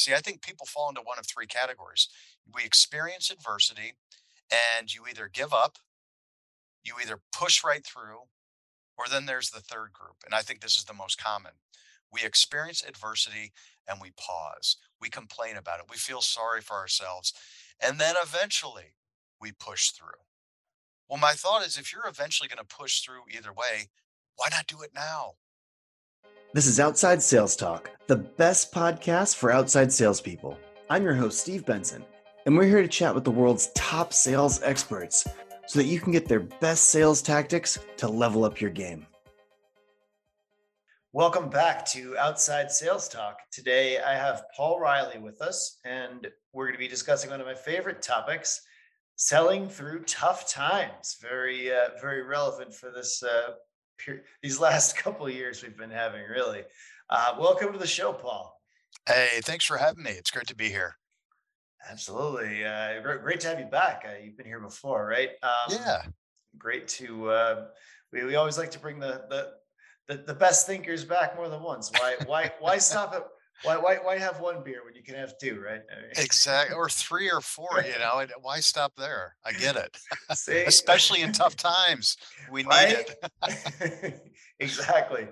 See, I think people fall into one of three categories. We experience adversity and you either give up, you either push right through, or then there's the third group. And I think this is the most common. We experience adversity and we pause. We complain about it. We feel sorry for ourselves. And then eventually we push through. Well, my thought is if you're eventually going to push through either way, why not do it now? This is Outside Sales Talk, the best podcast for outside salespeople. I'm your host, Steve Benson, and we're here to chat with the world's top sales experts so that you can get their best sales tactics to level up your game. Welcome back to Outside Sales Talk. Today I have Paul Reilly with us, and we're going to be discussing one of my favorite topics selling through tough times. Very, uh, very relevant for this uh, these last couple of years we've been having. Really, uh, welcome to the show, Paul. Hey, thanks for having me. It's great to be here. Absolutely, uh, great to have you back. Uh, you've been here before, right? Um, yeah. Great to. Uh, we we always like to bring the the the, the best thinkers back more than once. Why why why stop at why, why, why have one beer when you can have two, right? I mean, exactly. Or three or four, you know, why stop there? I get it. Especially in tough times. We right? need it. exactly.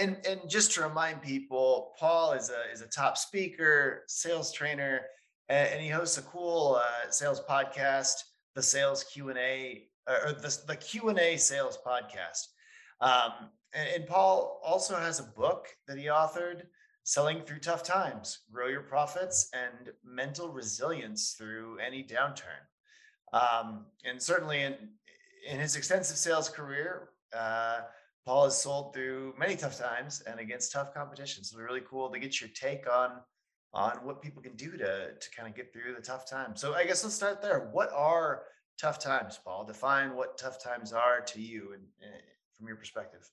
And, and just to remind people, Paul is a, is a top speaker, sales trainer, and he hosts a cool uh, sales podcast, the sales Q and A or the, the Q and A sales podcast. Um, and, and Paul also has a book that he authored selling through tough times, grow your profits, and mental resilience through any downturn. Um, and certainly in, in his extensive sales career, uh, Paul has sold through many tough times and against tough competition. So it's really cool to get your take on on what people can do to to kind of get through the tough times. So I guess let's start there. What are tough times, Paul? Define what tough times are to you and, and from your perspective.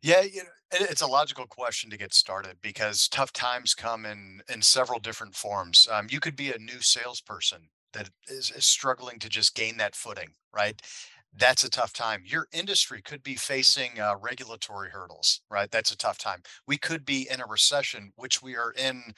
Yeah, you know, it's a logical question to get started because tough times come in in several different forms. Um, you could be a new salesperson that is, is struggling to just gain that footing, right? That's a tough time. Your industry could be facing uh, regulatory hurdles, right? That's a tough time. We could be in a recession, which we are in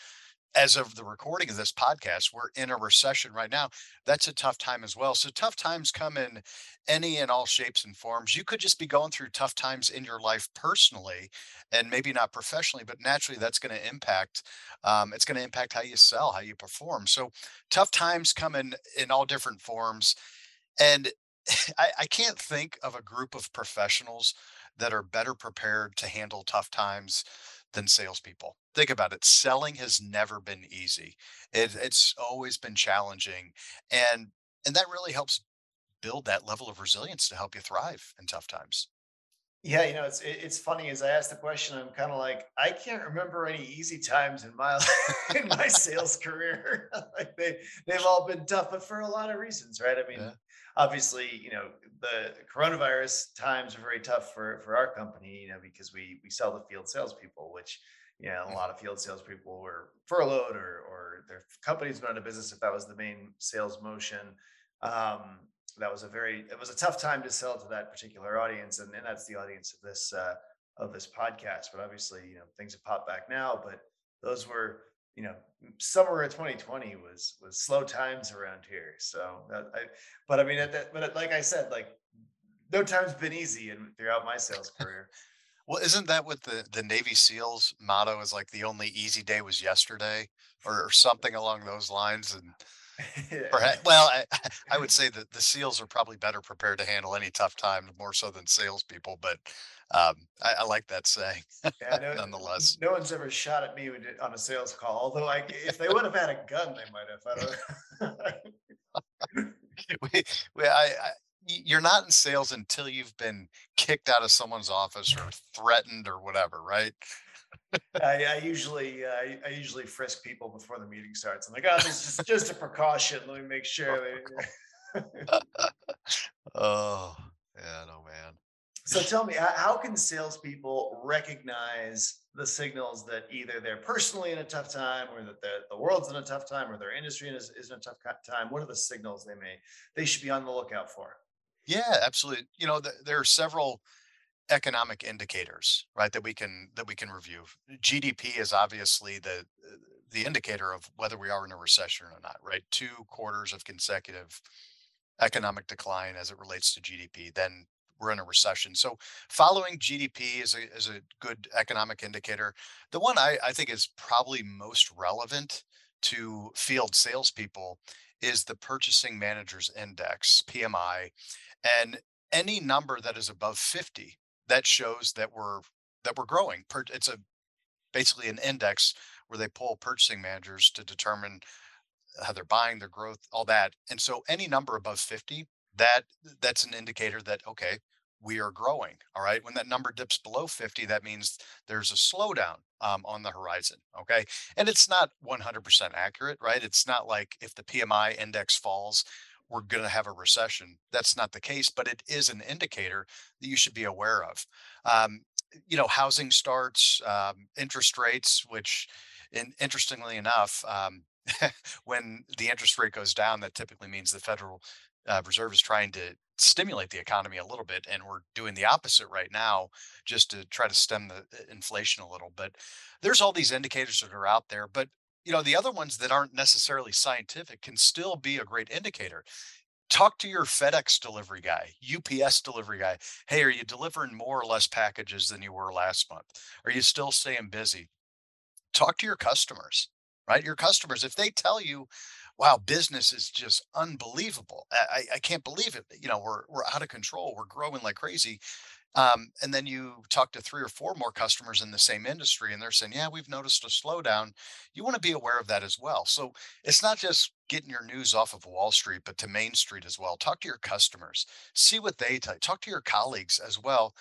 as of the recording of this podcast, we're in a recession right now. That's a tough time as well. So tough times come in any and all shapes and forms. You could just be going through tough times in your life personally, and maybe not professionally, but naturally that's going to impact. Um, it's going to impact how you sell, how you perform. So tough times come in in all different forms, and I, I can't think of a group of professionals that are better prepared to handle tough times than salespeople. Think about it. Selling has never been easy. It, it's always been challenging, and and that really helps build that level of resilience to help you thrive in tough times. Yeah, you know, it's it's funny as I ask the question, I'm kind of like, I can't remember any easy times in my in my sales career. like they they've all been tough, but for a lot of reasons, right? I mean, yeah. Obviously, you know, the coronavirus times are very tough for for our company, you know, because we we sell to field salespeople, which you know, a lot of field salespeople were furloughed or or their companies went out of business if that was the main sales motion. Um, that was a very it was a tough time to sell to that particular audience, and, and that's the audience of this uh, of this podcast. But obviously, you know, things have popped back now. But those were you know summer of 2020 was was slow times around here so I, but i mean at that, but uh, like i said like no time's been easy and throughout my sales career well, isn't that what the the Navy SEALs motto is like? The only easy day was yesterday, or, or something along those lines. And perhaps, well, I, I would say that the SEALs are probably better prepared to handle any tough time, more so than salespeople. But um, I, I, like that saying. Yeah, no, nonetheless, no one's ever shot at me on a sales call. Although, I, if they would have had a gun, they might have. I don't. we, we, I, I, you're not in sales until you've been kicked out of someone's office or threatened or whatever, right? I, I, usually uh, I usually frisk people before the meeting starts. I'm like, oh, this is just a precaution. Let me make sure. They... oh, yeah, no man. So tell me, how can salespeople recognize the signals that either they're personally in a tough time, or that the, the world's in a tough time, or their industry is, is in a tough time? What are the signals they may they should be on the lookout for? Yeah, absolutely. You know, th- there are several economic indicators, right, that we can that we can review. GDP is obviously the the indicator of whether we are in a recession or not, right? Two quarters of consecutive economic decline as it relates to GDP, then we're in a recession. So following GDP is a is a good economic indicator. The one I, I think is probably most relevant to field salespeople is the Purchasing Managers Index, PMI, and any number that is above 50 that shows that we're that we're growing. It's a basically an index where they pull purchasing managers to determine how they're buying, their growth, all that. And so any number above 50, that that's an indicator that okay, we are growing. All right. When that number dips below 50, that means there's a slowdown um, on the horizon. Okay. And it's not 100% accurate, right? It's not like if the PMI index falls, we're going to have a recession. That's not the case, but it is an indicator that you should be aware of. Um, you know, housing starts, um, interest rates, which, in, interestingly enough, um, when the interest rate goes down, that typically means the Federal uh, Reserve is trying to stimulate the economy a little bit, and we're doing the opposite right now, just to try to stem the uh, inflation a little. But there's all these indicators that are out there, but you know the other ones that aren't necessarily scientific can still be a great indicator. Talk to your FedEx delivery guy, UPS delivery guy. Hey, are you delivering more or less packages than you were last month? Are you still staying busy? talk to your customers, right? Your customers, if they tell you, wow, business is just unbelievable. I, I can't believe it. You know, we're we're out of control. We're growing like crazy. Um, and then you talk to three or four more customers in the same industry, and they're saying, "Yeah, we've noticed a slowdown." You want to be aware of that as well. So it's not just getting your news off of Wall Street, but to Main Street as well. Talk to your customers, see what they tell. you. Talk to your colleagues as well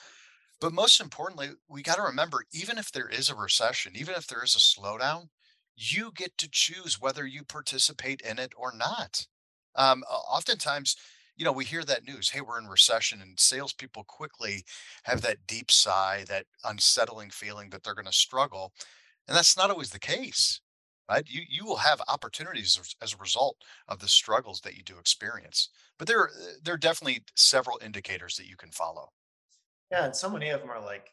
but most importantly, we got to remember even if there is a recession, even if there is a slowdown, you get to choose whether you participate in it or not. Um, oftentimes, you know, we hear that news, hey, we're in recession, and salespeople quickly have that deep sigh, that unsettling feeling that they're going to struggle. And that's not always the case, right? You you will have opportunities as, a result of the struggles that you do experience. But there, there are definitely several indicators that you can follow. Yeah, and so many of them are like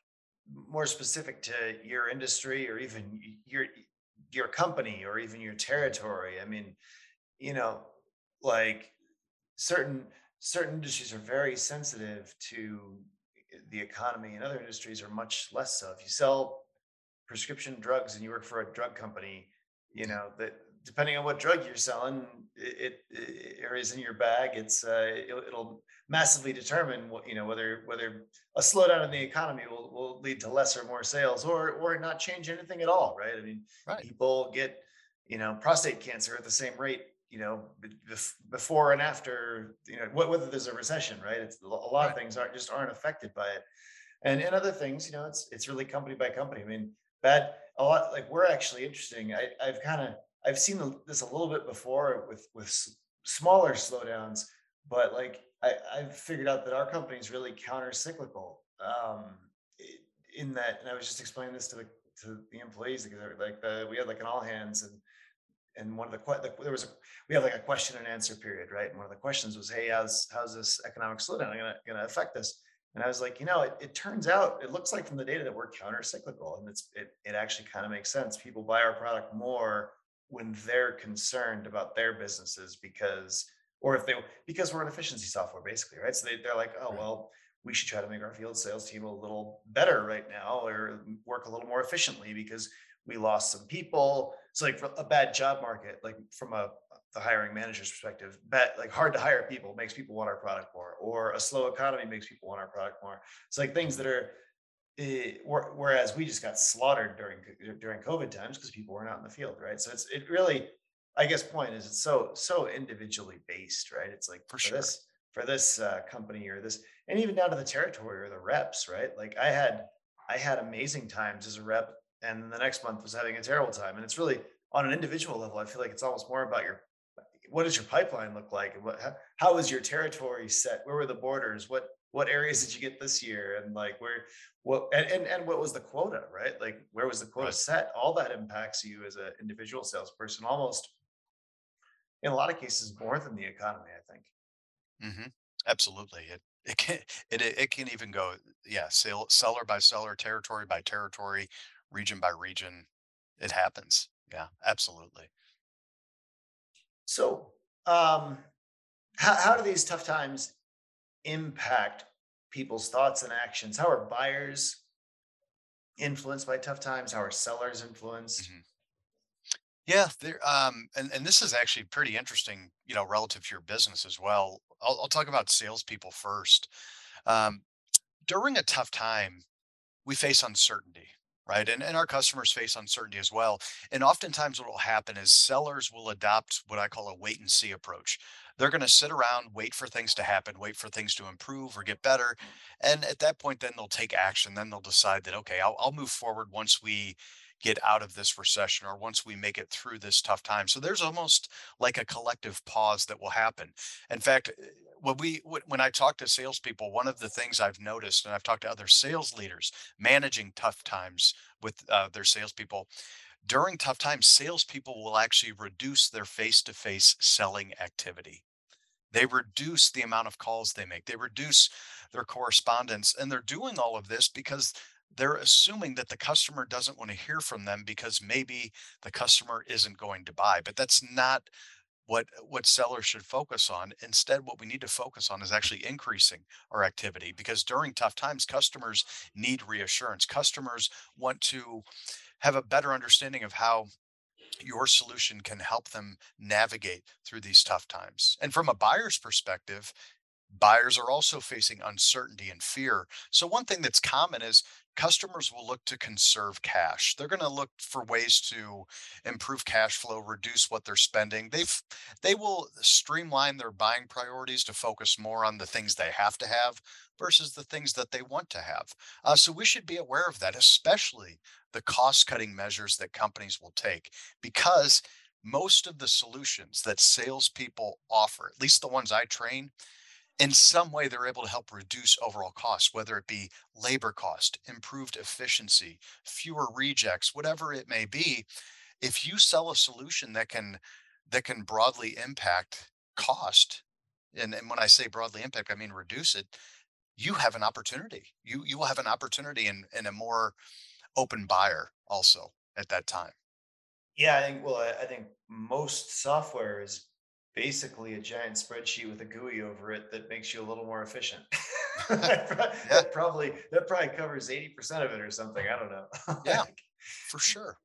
more specific to your industry or even your your company or even your territory. I mean, you know, like certain certain industries are very sensitive to the economy and other industries are much less so. If you sell prescription drugs and you work for a drug company, you know that depending on what drug you're selling, it, it, or is in your bag, it's uh, it'll, it'll massively determine what you know whether whether a slowdown in the economy will, will lead to less or more sales or or not change anything at all, right? I mean, Right. people get you know prostate cancer at the same rate you know bef- before and after you know wh- whether there's a recession right? It's a lot of things aren't just aren't affected by it. And and other things you know it's it's really company by company. I mean bad a lot like we're actually interesting. I i've kind of i've seen this a little bit before with with s- smaller slowdowns but like i i've figured out that our company is really counter cyclical um in that and i was just explaining this to the to the employees because like the, we had like an all hands and and one of the, there was a we have like a question and answer period, right? And one of the questions was, "Hey, how's how's this economic slowdown gonna gonna affect us?" And I was like, you know, it, it turns out it looks like from the data that we're counter cyclical, and it's it it actually kind of makes sense. People buy our product more when they're concerned about their businesses because, or if they because we're an efficiency software basically, right? So they they're like, oh well. We should try to make our field sales team a little better right now, or work a little more efficiently because we lost some people it's like a bad job market, like from a the hiring manager's perspective, bad like hard to hire people makes people want our product more, or a slow economy makes people want our product more. It's like things that are eh, where- whereas we just got slaughtered during during COVID times because people weren't out in the field, right? So it's it really, I guess, point is it's so so individually based, right? It's like For for sure. this for this uh, company or this, and even down to the territory or the reps, right? Like I had I had amazing times as a rep, and the next month was having a terrible time, and it's really on an individual level. I feel like it's almost more about your what does your pipeline look like and what how, is your territory set where were the borders what what areas did you get this year and like where what and, and and what was the quota right like where was the quota Right. set all that impacts you as an individual salesperson almost in a lot of cases more than the economy i think hmm Absolutely. It it can it it it can even go yeah, sale, seller by seller, territory by territory, region by region. It happens. Yeah, absolutely. So, um, how, how do these tough times impact people's thoughts and actions? How are buyers influenced by tough times? How are sellers influenced? Mhm. Yeah, there, um, and and this is actually pretty interesting, you know, relative to your business as well. I'll, I'll talk about salespeople first. Um, during a tough time, we face uncertainty, right? And, and our customers face uncertainty as well. And oftentimes, what will happen is sellers will adopt what I call a wait and see approach. They're going to sit around, wait for things to happen, wait for things to improve or get better. Mm. And at that point, then they'll take action. Then they'll decide that, okay, I'll, I'll move forward once we get out of this recession or once we make it through this tough time. So there's almost like a collective pause that will happen. In fact, eh, when we when I talk to salespeople, one of the things I've noticed, and I've talked to other sales leaders managing tough times with uh, their salespeople, during tough times, salespeople will actually reduce their face-to-face selling activity. They reduce the amount of calls they make. They reduce their correspondence. And they're doing all of this because they're assuming that the customer doesn't want to hear from them because maybe the customer isn't going to buy. But that's not what what sellers should focus on. Instead, what we need to focus on is actually increasing our activity because during tough times, customers need reassurance. Customers want to have a better understanding of how your solution can help them navigate through these tough times. And from a buyer's perspective, buyers are also facing uncertainty and fear. So, one thing that's common is customers will look to conserve cash. They're going to look for ways to improve cash flow, reduce what they're spending. They've they will streamline their buying priorities to focus more on the things they have to have versus the things that they want to have. Uh, so we should be aware of that, especially the cost cutting measures that companies will take, because most of the solutions that salespeople offer, at least the ones I train, in some way they're able to help reduce overall costs, whether it be labor cost, improved efficiency, fewer rejects, whatever it may be. If you sell a solution that can that can broadly impact cost, and, and when I say broadly impact, I mean reduce it, you have an opportunity. You you will have an opportunity in in a more open buyer also at that time. Yeah, I think, well, I think most software is basically a giant spreadsheet with a GUI over it that makes you a little more efficient. that probably that probably covers 80% of it or something. I don't know. yeah, for sure.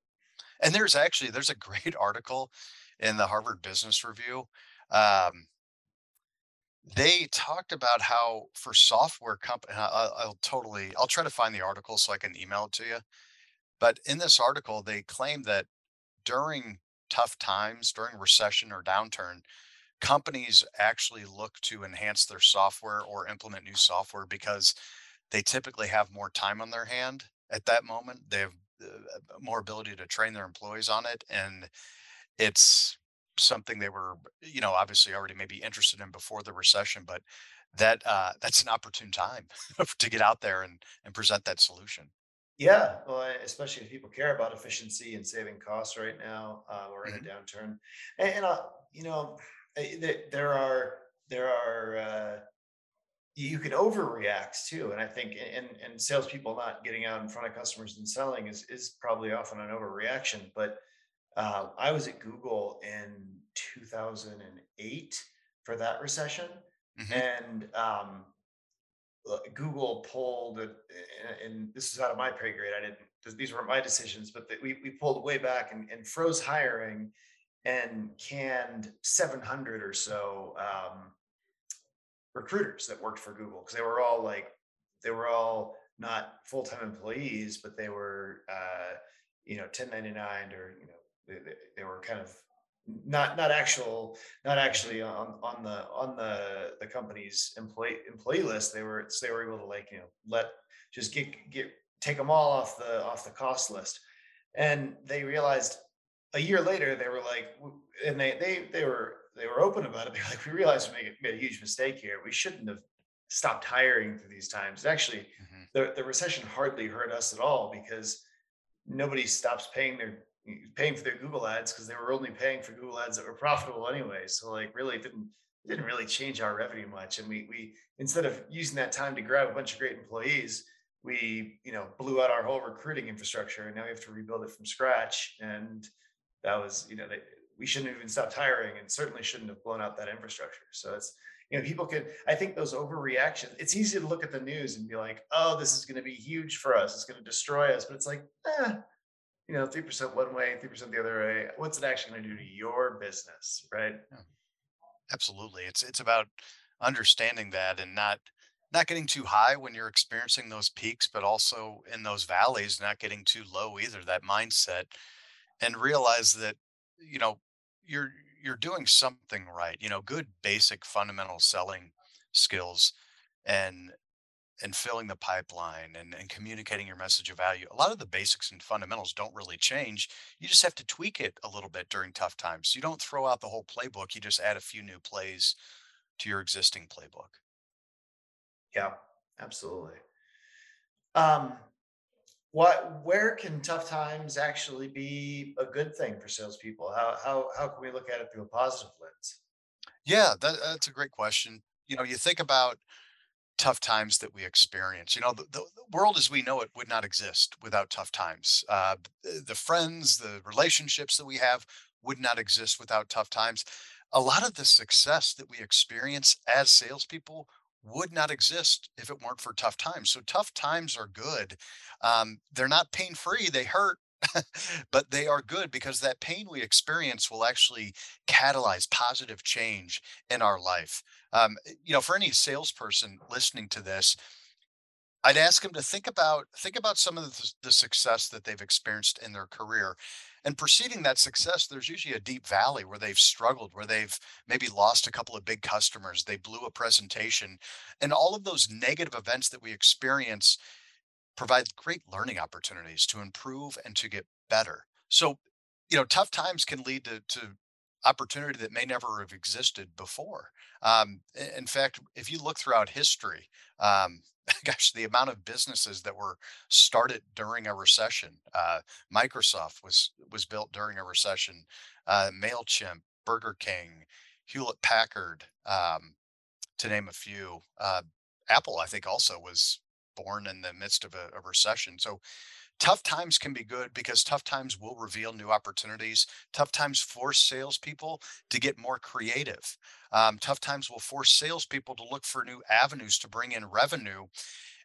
And there's actually there's a great article in the Harvard Business Review. Um, they talked about how for software company, I'll, I'll totally, I'll try to find the article so I can email it to you. But in this article, they claim that during tough times, during recession or downturn, companies actually look to enhance their software or implement new software because they typically have more time on their hand at that moment. They have uh, more ability to train their employees on it. And it's something they were, you know, obviously already maybe interested in before the recession, but that uh, that's an opportune time to get out there and and present that solution. Yeah, well, especially if people care about efficiency and saving costs right now, uh, we're in a Mhm. downturn. And, and uh, you know, eh, there are there are uh, you can overreact too. And I think and and salespeople not getting out in front of customers and selling is is probably often an overreaction. But uh, I was at Google in 2008 for that recession, hmm and um, Google pulled, and and this is out of my pay grade. I didn't; these weren't my decisions, but that we we pulled way back and, and froze hiring and canned 700 or so um, recruiters that worked for Google because they were all like they were all not full-time employees, but they were uh, you know 1099 or you know they, they, they were kind of not not actual not actually on on the on the the company's employee employee list. They were they were able to like you know let just get get take them all off the off the cost list, and they realized a year later they were like and they they they were they were open about it. They're like we realized we made, made a huge mistake here. We shouldn't have stopped hiring through these times. Actually hmm the, the recession hardly hurt us at all because nobody stops paying their paying for their google ads because they were only paying for google ads that were profitable anyway so like really didn't didn't really change our revenue much and we we instead of using that time to grab a bunch of great employees we you know blew out our whole recruiting infrastructure and now we have to rebuild it from scratch and that was, you know, they, we shouldn't have even stopped hiring and certainly shouldn't have blown out that infrastructure. So it's, you know, people could, I think those overreactions, it's easy to look at the news and be like, oh, this is going to be huge for us. It's going to destroy us. But it's like, eh, you know, 3% one way, 3% the other way. What's it actually going to do to your business? Right. Yeah, absolutely. It's it's about understanding that and not not getting too high when you're experiencing those peaks, but also in those valleys, not getting too low either. That mindset and realize that you know you're you're doing something right you know good basic fundamental selling skills and and filling the pipeline and, and communicating your message of value a lot of the basics and fundamentals don't really change you just have to tweak it a little bit during tough times you don't throw out the whole playbook you just add a few new plays to your existing playbook Yeah, absolutely. Um, what, where can tough times actually be a good thing for salespeople? How, how, how can we look at it through a positive lens? yeah that, that's a great question you know you think about tough times that we experience. You know, the, the, world as we know it would not exist without tough times. Uh, the, the friends, the relationships that we have would not exist without tough times. A lot of the success that we experience as salespeople would not exist if it weren't for tough times. So tough times are good. Um, they're not pain free. They hurt. but they are good because that pain we experience will actually catalyze positive change in our life. Um, you know, for any salesperson listening to this, I'd ask them to think about think about some of the, the success that they've experienced in their career. And preceding that success, there's usually a deep valley where they've struggled, where they've maybe lost a couple of big customers, they blew a presentation, and all of those negative events that we experience provide great learning opportunities to improve and to get better. So, you know, tough times can lead to, to opportunity that may never have existed before. Um, in fact, if you look throughout history, um, gosh, the amount of businesses that were started during a recession. Uh, Microsoft was was built during a recession. Uh, Mailchimp, Burger King, Hewlett Packard, um, to name a few. Uh, Apple, I think, also was born in the midst of a, a recession. So tough times can be good because tough times will reveal new opportunities. Tough times force salespeople to get more creative. Um, tough times will force salespeople to look for new avenues to bring in revenue.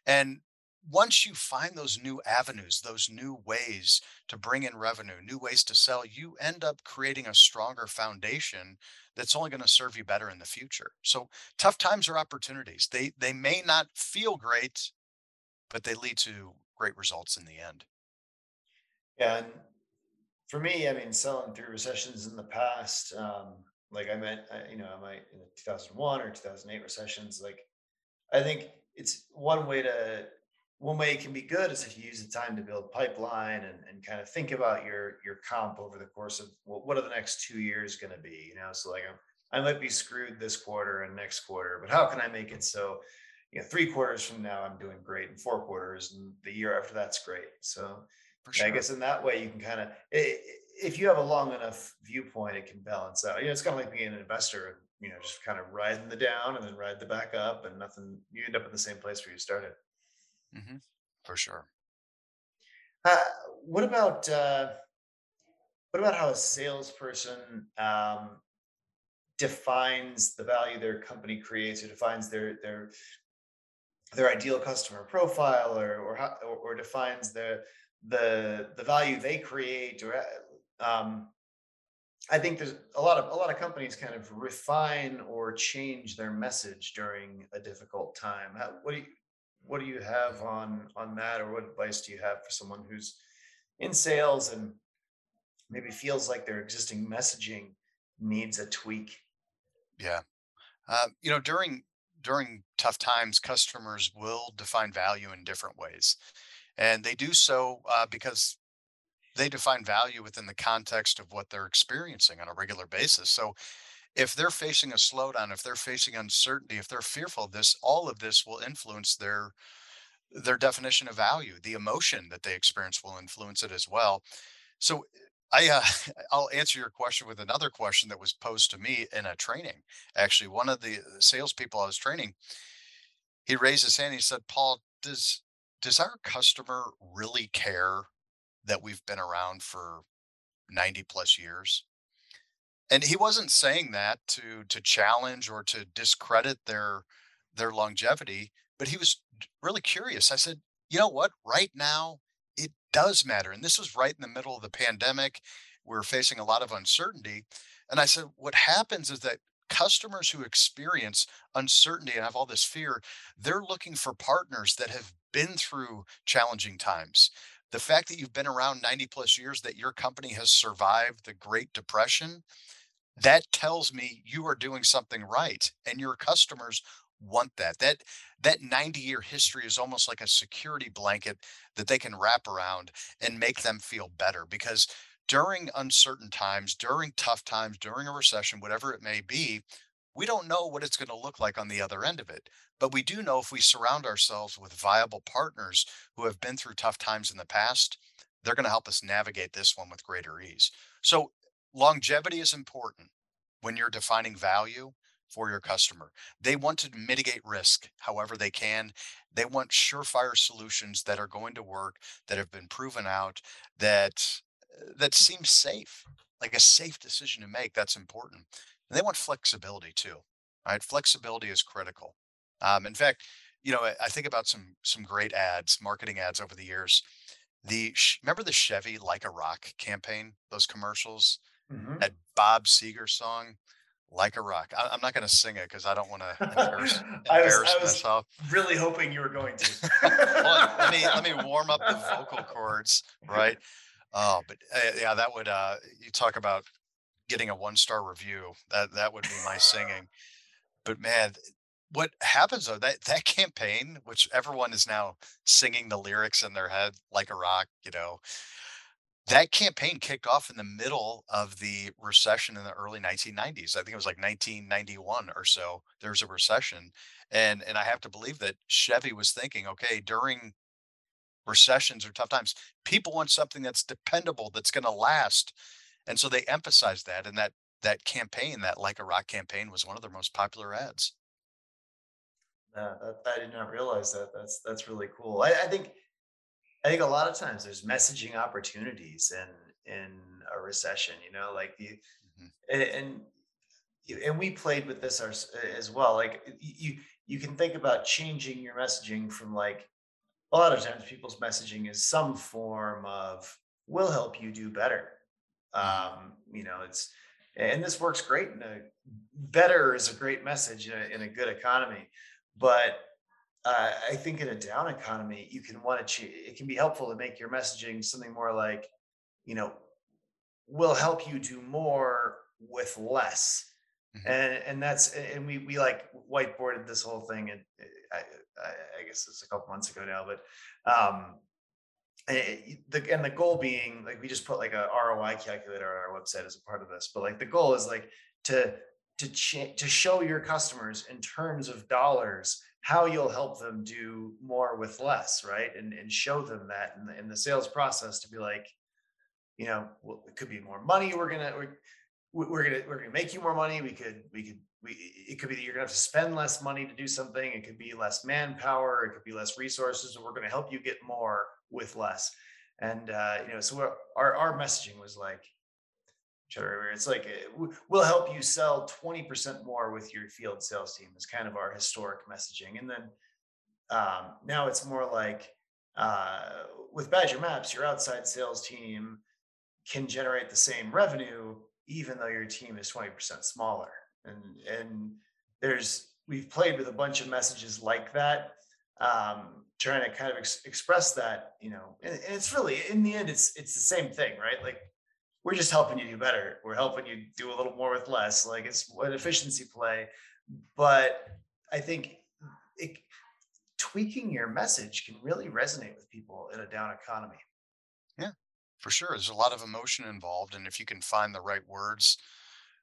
And once you find those new avenues, those new ways to bring in revenue, new ways to sell, you end up creating a stronger foundation that's only going to serve you better in the future. So tough times are opportunities. They they may not feel great, but they lead to great results in the end. Yeah, and for me, I mean, selling through recessions in the past, um, like I meant, you know, I might in the 2001 or 2008 recessions, like I think it's one way to one way it can be good is if you use the time to build pipeline and, and kind of think about your your comp over the course of what, are the next two years going to be, you know? So like I'm, I might be screwed this quarter and next quarter, but how can I make it so, you know, three quarters from now I'm doing great and four quarters and the year after that's great. So yeah, I guess in that way you can kind of if you have a long enough viewpoint, it can balance out. You know, it's kind of like being an investor you know, just kind of riding the down and then ride the back up and nothing you end up in the same place where you started. hmm For sure. Uh, what about uh what about how a salesperson um defines the value their company creates or defines their their their ideal customer profile or or or, defines the the the value they create or um I think there's a lot of a lot of companies kind of refine or change their message during a difficult time. How, what do you what do you have on on that, or what advice do you have for someone who's in sales and maybe feels like their existing messaging needs a tweak? Yeah. Um, you know, during during tough times, customers will define value in different ways, and they do so uh, because they define value within the context of what they're experiencing on a regular basis. So, if they're facing a slowdown, if they're facing uncertainty, if they're fearful of this, all of this will influence their their definition of value. The emotion that they experience will influence it as well. So I uh, I'll answer your question with another question that was posed to me in a training. Actually, one of the salespeople I was training, he raised his hand. He said, "Paul, does does our customer really care that we've been around for 90 plus years. And he wasn't saying that to to challenge or to discredit their their longevity, but he was really curious. I said, "You know what? Right now, does matter." And this was right in the middle of the pandemic. We are facing a lot of uncertainty. And I said, "What happens is that customers who experience uncertainty and have all this fear, they're looking for partners that have been through challenging times. The fact that you've been around 90 plus years, that your company has survived the Great Depression, that tells me you are doing something right and your customers want that. That that 90 year history is almost like a security blanket that they can wrap around and make them feel better because during uncertain times during tough times during a recession whatever it may be we don't know what it's going to look like on the other end of it. But we do know if we surround ourselves with viable partners who have been through tough times in the past they're going to help us navigate this one with greater ease. So longevity is important when you're defining value for your customer. They want to mitigate risk however they can. They want surefire solutions that are going to work, that have been proven out, that uh, that seem safe, like a safe decision to make. That's important. And they want flexibility too. Right? Flexibility is critical. Um, in fact, you know, I, think about some some great ads, marketing ads over the years. The remember the Chevy Like a Rock campaign, those commercials, Mhm. that Bob Seger song, Like a Rock. I, I'm not going to sing it because I don't want to embarrass I was embarrass I was myself. really hoping you were going well, let me let me warm up the vocal cords, right? Oh, but uh, yeah, that would uh, you talk about getting a one star review. That that would be my singing. But man, what happens though that that campaign, which everyone is now singing the lyrics in their head like a rock, you know, that campaign kicked off in the middle of the recession in the early 1990s. I think it was like 1991 or so. There was a recession, and and I have to believe that Chevy was thinking, okay, during recessions or tough times, people want something that's dependable, that's going to last, and so they emphasized that. And that that campaign, that Like a Rock campaign, was one of their most popular ads. That, I did not realize that. That's that's really cool. I, I think I think a lot of times there's messaging opportunities in in a recession. You know, like the Mhm. and and and we played with this as well. Like you you can think about changing your messaging from like a lot of times people's messaging is some form of will help you do better. Mhm. Um, you know, it's and this works great in a better is a great message in a, in a good economy, but uh, I think in a down economy, you can want to. Ch- it can be helpful to make your messaging something more like, you know, we'll help you do more with less Mhm. and and that's and we we like whiteboarded this whole thing and uh, i i, I guess it's a couple months ago now but um and it- the and the goal being like we just put like a roi calculator on our website as a part of this but like the goal is like to to cha- to show your customers in terms of dollars how you'll help them do more with less right and and show them that in the, in the sales process to be like you know, well, it could be more money. We're gonna we're, we- we're gonna we're gonna make you more money. We could we could we it could be that you're gonna have to spend less money to do something. It could be less manpower. It could be less resources. And we're gonna help you get more with less. And uh, you know, so our our messaging was like, it's like uh, we'll help you sell 20% more with your field sales team is kind of our historic messaging. And then um, now it's more like uh, with Badger Maps, your outside sales team can generate the same revenue even though your team is 20% smaller. And and there's we've played with a bunch of messages like that um trying to kind of ex- express that you know and, and it's really in the end it's it's the same thing right? Like we're just helping you do better we're helping you do a little more with less like it's an efficiency play but i think it, tweaking your message can really resonate with people in a down economy Yeah, for sure. There's a lot of emotion involved, and if you can find the right words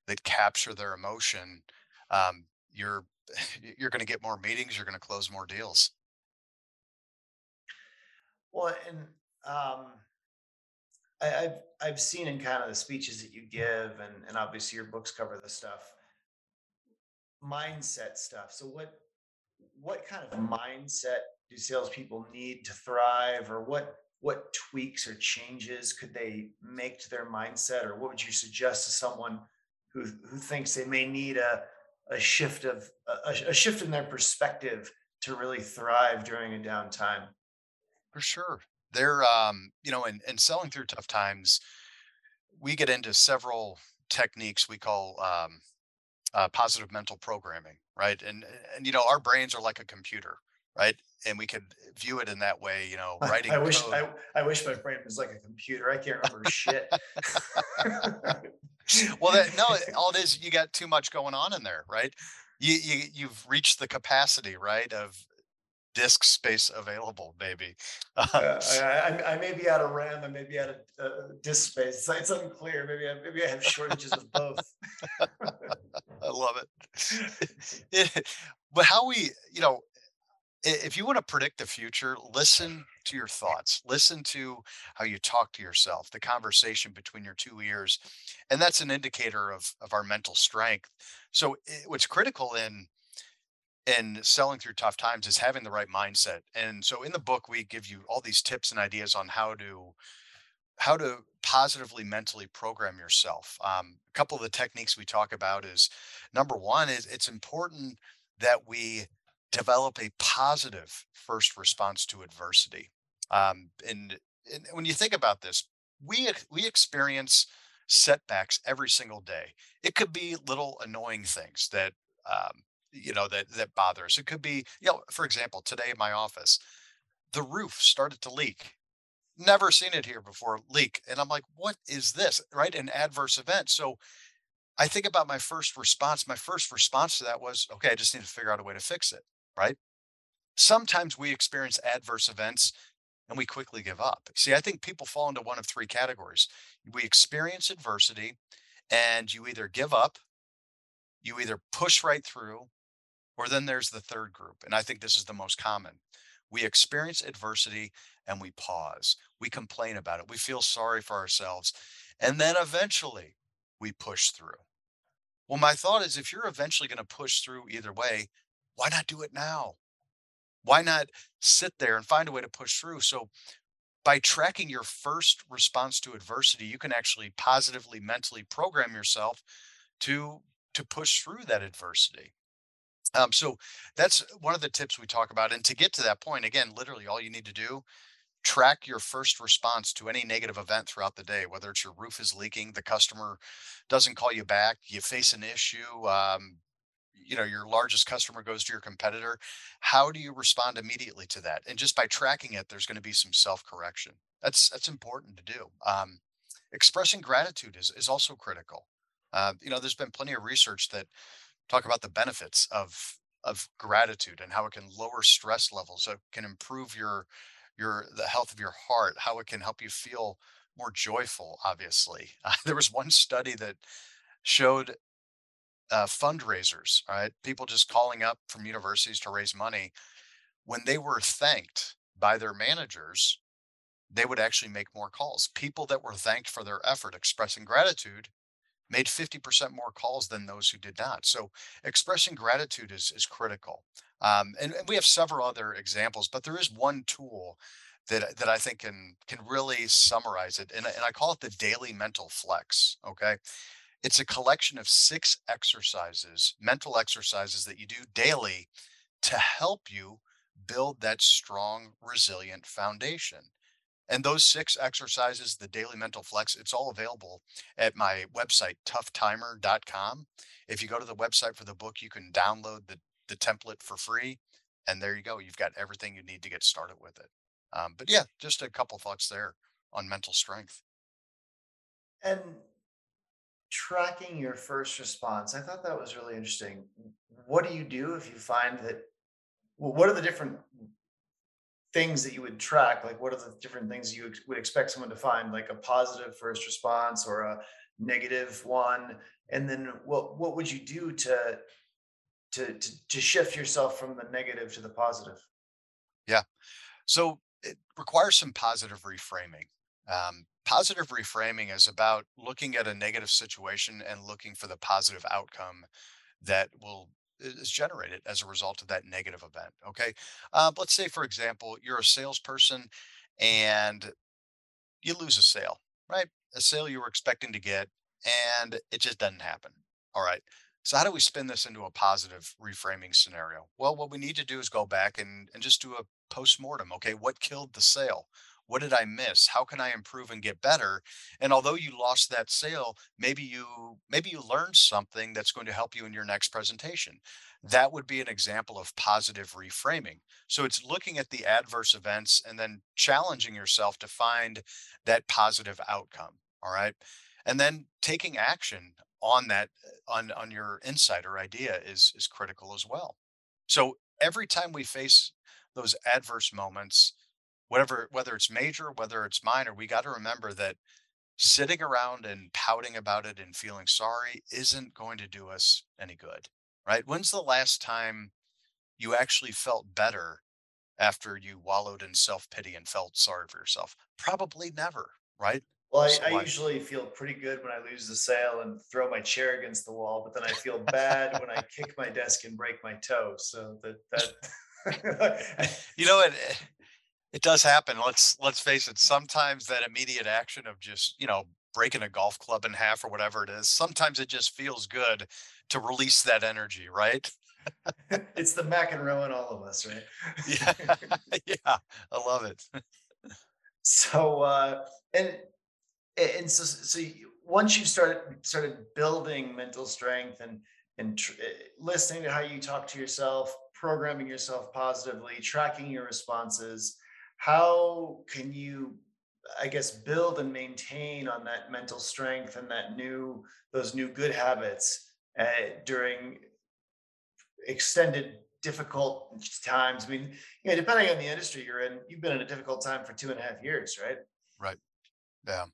that capture their emotion, um, you're you're going to get more meetings. You're going to close more deals. well and um I, I've I've seen in kind of the speeches that you give, and and obviously your books cover the stuff, mindset stuff. So what what kind of mindset do salespeople need to thrive, or what what tweaks or changes could they make to their mindset, or what would you suggest to someone who who thinks they may need a a shift of a, a shift in their perspective to really thrive during a downtime? For sure. They're, um, you know, and, and selling through tough times, we get into several techniques we call um, uh, positive mental programming, right? And and you know, our brains are like a computer, right? And we could view it in that way, you know, writing I wish. I, I wish my brain was like a computer. I can't remember shit. Well, that no, all it is, you got too much going on in there, right? You you you've reached the capacity, right, of disk space available, maybe. Um, Uh, I, I, may be out of RAM. I may be out of uh, disk space. It's, it's unclear. Maybe I, maybe I have shortages of both. I love it. It- But how we, you know, if you want to predict the future, listen to your thoughts. Listen to how you talk to yourself, the conversation between your two ears, and that's an indicator of of our mental strength. So, i- what's critical in in selling through tough times is having the right mindset. And so, in the book, we give you all these tips and ideas on how to how to positively mentally program yourself. Um, a couple of the techniques we talk about is number one is it's important that we develop a positive first response to adversity. Um, and, and when you think about this, we we experience setbacks every single day. It could be little annoying things that um, you know that that bothers. It could be, you know, for example, today in my office, the roof started to leak. Never seen it here before leak. And i'm like what is this? Right? An adverse event. So i think about my first response my first response to that was okay i just need to figure out a way to fix it. Right? Sometimes we experience adverse events and we quickly give up. See i think people fall into one of three categories. We experience adversity and you either give up you either push right through or then there's the third group and i think this is the most common we experience adversity and we pause. We complain about it. We feel sorry for ourselves. And then eventually we push through. Well, my thought is if you're eventually going to push through either way, why not do it now? Why not sit there and find a way to push through? So, by tracking your first response to adversity, you can actually positively mentally program yourself to to push through that adversity. Um, so that's one of the tips we talk about. And to get to that point, again, literally all you need to do track your first response to any negative event throughout the day, whether it's your roof is leaking, the customer doesn't call you back, you face an issue, um, you know, your largest customer goes to your competitor. How do you respond immediately to that? And just by tracking it, there's going to be some self-correction. That's that's important to do. Um, expressing gratitude is is also critical. Uh, you know, there's been plenty of research that talk about the benefits of of gratitude and how it can lower stress levels, so it can improve your your the health of your heart, how it can help you feel more joyful. Obviously, uh, there was one study that showed uh, fundraisers, right? People just calling up from universities to raise money. When they were thanked by their managers, they would actually make more calls. People that were thanked for their effort, expressing gratitude, made 50% more calls than those who did not. So expressing gratitude is is critical. Um, and, and we have several other examples, but there is one tool that that I think can can really summarize it, and, and I call it the daily mental flex. Okay, it's a collection of six exercises, mental exercises that you do daily to help you build that strong, resilient foundation. And those six exercises, the daily mental flex, it's all available at my website, toughtimer.com. If you go to the website for the book, you can download the, the template for free. And there you go. You've got everything you need to get started with it. Um, but yeah, just a couple thoughts there on mental strength. And tracking your first response, I thought that was really interesting. What do you do if you find that? What are the different things that you would track? Like, what are the different things you would expect someone to find, like a positive first response or a negative one? And then what what would you do to to to, to shift yourself from the negative to the positive? Yeah. So it requires some positive reframing. Um, positive reframing is about looking at a negative situation and looking for the positive outcome that will is generated as a result of that negative event. Okay. Uh, let's say, for example, you're a salesperson and you lose a sale, right? A sale you were expecting to get, and it just doesn't happen. All right. So how do we spin this into a positive reframing scenario? Well, what we need to do is go back and, and just do a post-mortem. Okay, what killed the sale? What did I miss? How can I improve and get better? And although you lost that sale, maybe you maybe you learned something that's going to help you in your next presentation. That would be an example of positive reframing. So it's looking at the adverse events and then challenging yourself to find that positive outcome. All right. And then taking action on that on on your insight or idea is is critical as well. So every time we face those adverse moments, whatever whether it's major, whether it's minor, we got to remember that sitting around and pouting about it and feeling sorry isn't going to do us any good. Right? When's the last time you actually felt better after you wallowed in self-pity and felt sorry for yourself? Probably never, right? Well, I, I So I usually feel pretty good when I lose the sale and throw my chair against the wall, but then I feel bad when I kick my desk and break my toe. So that that you know it it does happen. Let's let's face it, sometimes that immediate action of just, you know, breaking a golf club in half or whatever it is, sometimes it just feels good to release that energy, right? it's the Mac and in all of us, right? Yeah. Yeah. I love it. so uh and and so so you, once you started started building mental strength and and tr- eh, listening to how you talk to yourself programming yourself positively tracking your responses how can you i guess build and maintain on that mental strength and that new those new good habits uh, during extended difficult times i mean you know depending on the industry you're in you've been in a difficult time for two and a half years right Right. Yeah.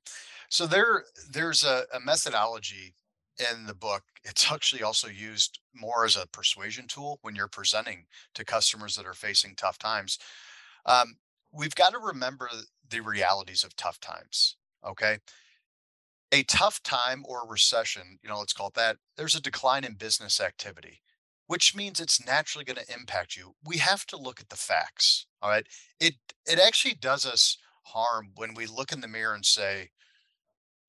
So there there's a, a methodology in the book. It's actually also used more as a persuasion tool when you're presenting to customers that are facing tough times. Um, we've got to remember the realities of tough times. Okay. A tough time or recession, you know, let's call it that, there's a decline in business activity, which means it's naturally going to impact you. We have to look at the facts. All right. It it actually does us harm when we look in the mirror and say,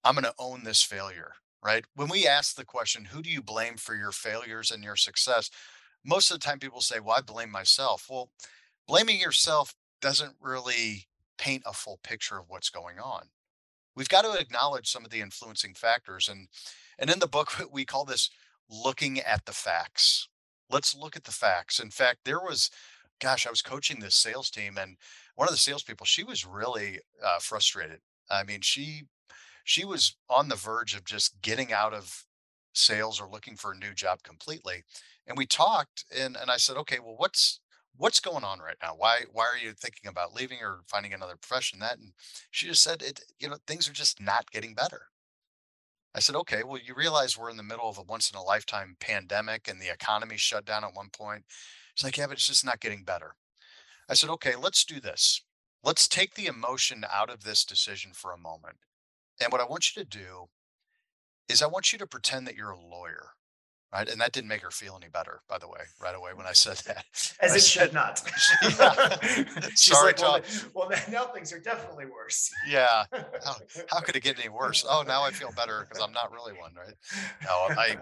I'm going to own this failure, right? When we ask the question, who do you blame for your failures and your success? Most of the time people say, well, I blame myself. Well, blaming yourself doesn't really paint a full picture of what's going on. We've got to acknowledge some of the influencing factors and and in the book we call this looking at the facts. Let's look at the facts. In fact, there was gosh, I was coaching this sales team and one of the salespeople, she was really uh, frustrated. I mean, she she was on the verge of just getting out of sales or looking for a new job completely. And we talked and and I said, "Okay, well what's what's going on right now? Why why are you thinking about leaving or finding another profession?" That and she just said, "It you know, things are just not getting better." I said, "Okay, well you realize we're in the middle of a once in a lifetime pandemic and the economy shut down at one point." She's like, "Yeah, but it's just not getting better." I said, "Okay, let's do this. Let's take the emotion out of this decision for a moment. And what I want you to do is I want you to pretend that you're a lawyer, right? And that didn't make her feel any better, by the way, right away when I said that. as I it should said, not. yeah, She's sorry, like, well, well, now things are definitely worse. Yeah. How, how could it get any worse? Oh, now I feel better because I'm not really one, right? No, I,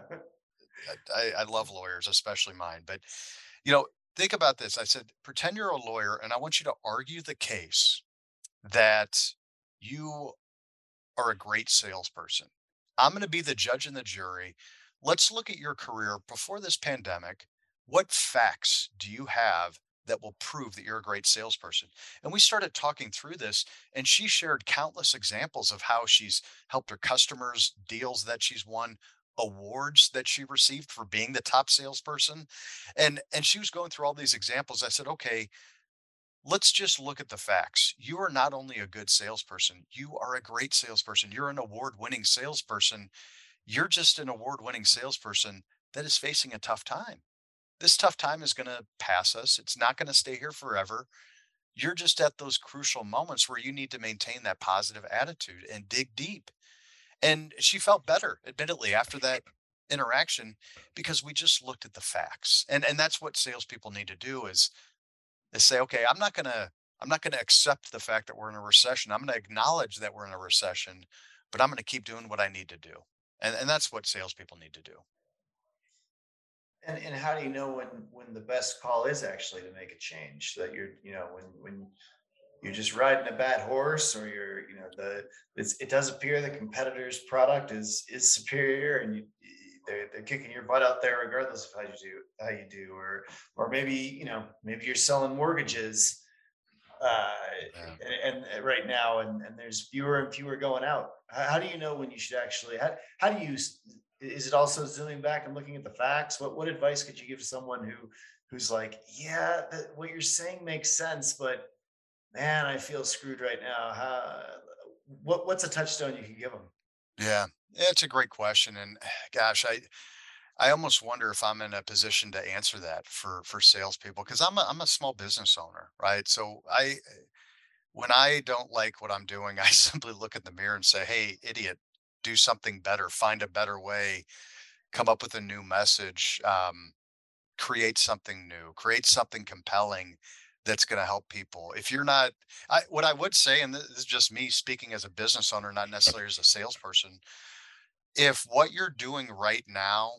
I, I love lawyers, especially mine. But, you know, think about this. I said, pretend you're a lawyer and I want you to argue the case that you are a great salesperson. I'm going to be the judge and the jury. Let's look at your career before this pandemic. What facts do you have that will prove that you're a great salesperson? And we started talking through this, and she shared countless examples of how she's helped her customers, deals that she's won, awards that she received for being the top salesperson. And and she was going through all these examples. I said, "Okay, let's just look at the facts. You are not only a good salesperson, you are a great salesperson. You're an award winning salesperson. You're just an award winning salesperson that is facing a tough time. This tough time is going to pass us, it's not going to stay here forever. You're just at those crucial moments where you need to maintain that positive attitude and dig deep. And she felt better, admittedly, after that interaction because we just looked at the facts. And and that's what salespeople need to do is is say, okay, I'm not gonna I'm not going to accept the fact that we're in a recession. I'm going to acknowledge that we're in a recession, but I'm going to keep doing what I need to do. And, and that's what salespeople need to do. And and how do you know when when the best call is actually to make a change? That you're, you know, when when you're just riding a bad horse or you're, you know, the it's, it does appear the competitor's product is is superior and you they're, they're kicking your butt out there regardless of how you do how you do or or maybe you know maybe you're selling mortgages uh Yeah. and, and right now and, and there's fewer and fewer going out how, do you know when you should actually how, how do you is it also zooming back and looking at the facts what what advice could you give to someone who who's like yeah that, what you're saying makes sense but man i feel screwed right now how, what what's a touchstone you can give them Yeah. Yeah, It's a great question. And gosh, I, I almost wonder if I'm in a position to answer that for for salespeople because I'm a I'm a small business owner, right? So I when I don't like what I'm doing, I simply look in the mirror and say, "Hey, idiot, do something better. Find a better way. Come up with a new message. Um, create something new. Create something compelling." That's going to help people. If you're not, I, what I would say, and this is just me speaking as a business owner, not necessarily as a salesperson, if what you're doing right now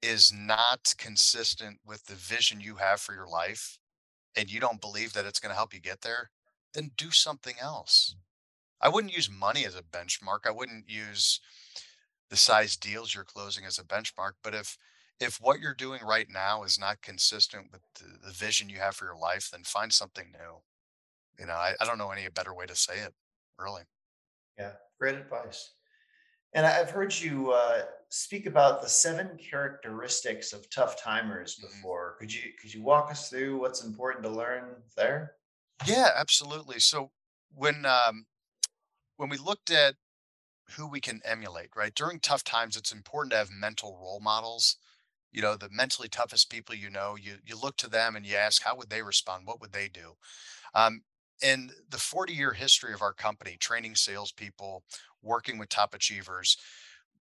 is not consistent with the vision you have for your life and you don't believe that it's going to help you get there, then do something else. I wouldn't use money as a benchmark. I wouldn't use the size deals you're closing as a benchmark. But if if what you're doing right now is not consistent with the, the vision you have for your life, then find something new. You know, I, I don't know any better way to say it, really. yeah great advice And I've heard you uh, speak about the seven characteristics of tough timers Mhm. before. Could you could you walk us through what's important to learn there? Yeah, absolutely. So when um, when we looked at who we can emulate, right? During tough times, it's important to have mental role models. You know, the mentally toughest people you know, you you look to them and you ask, how would they respond? What would they do? Um, in the 40 year history of our company, training salespeople, working with top achievers,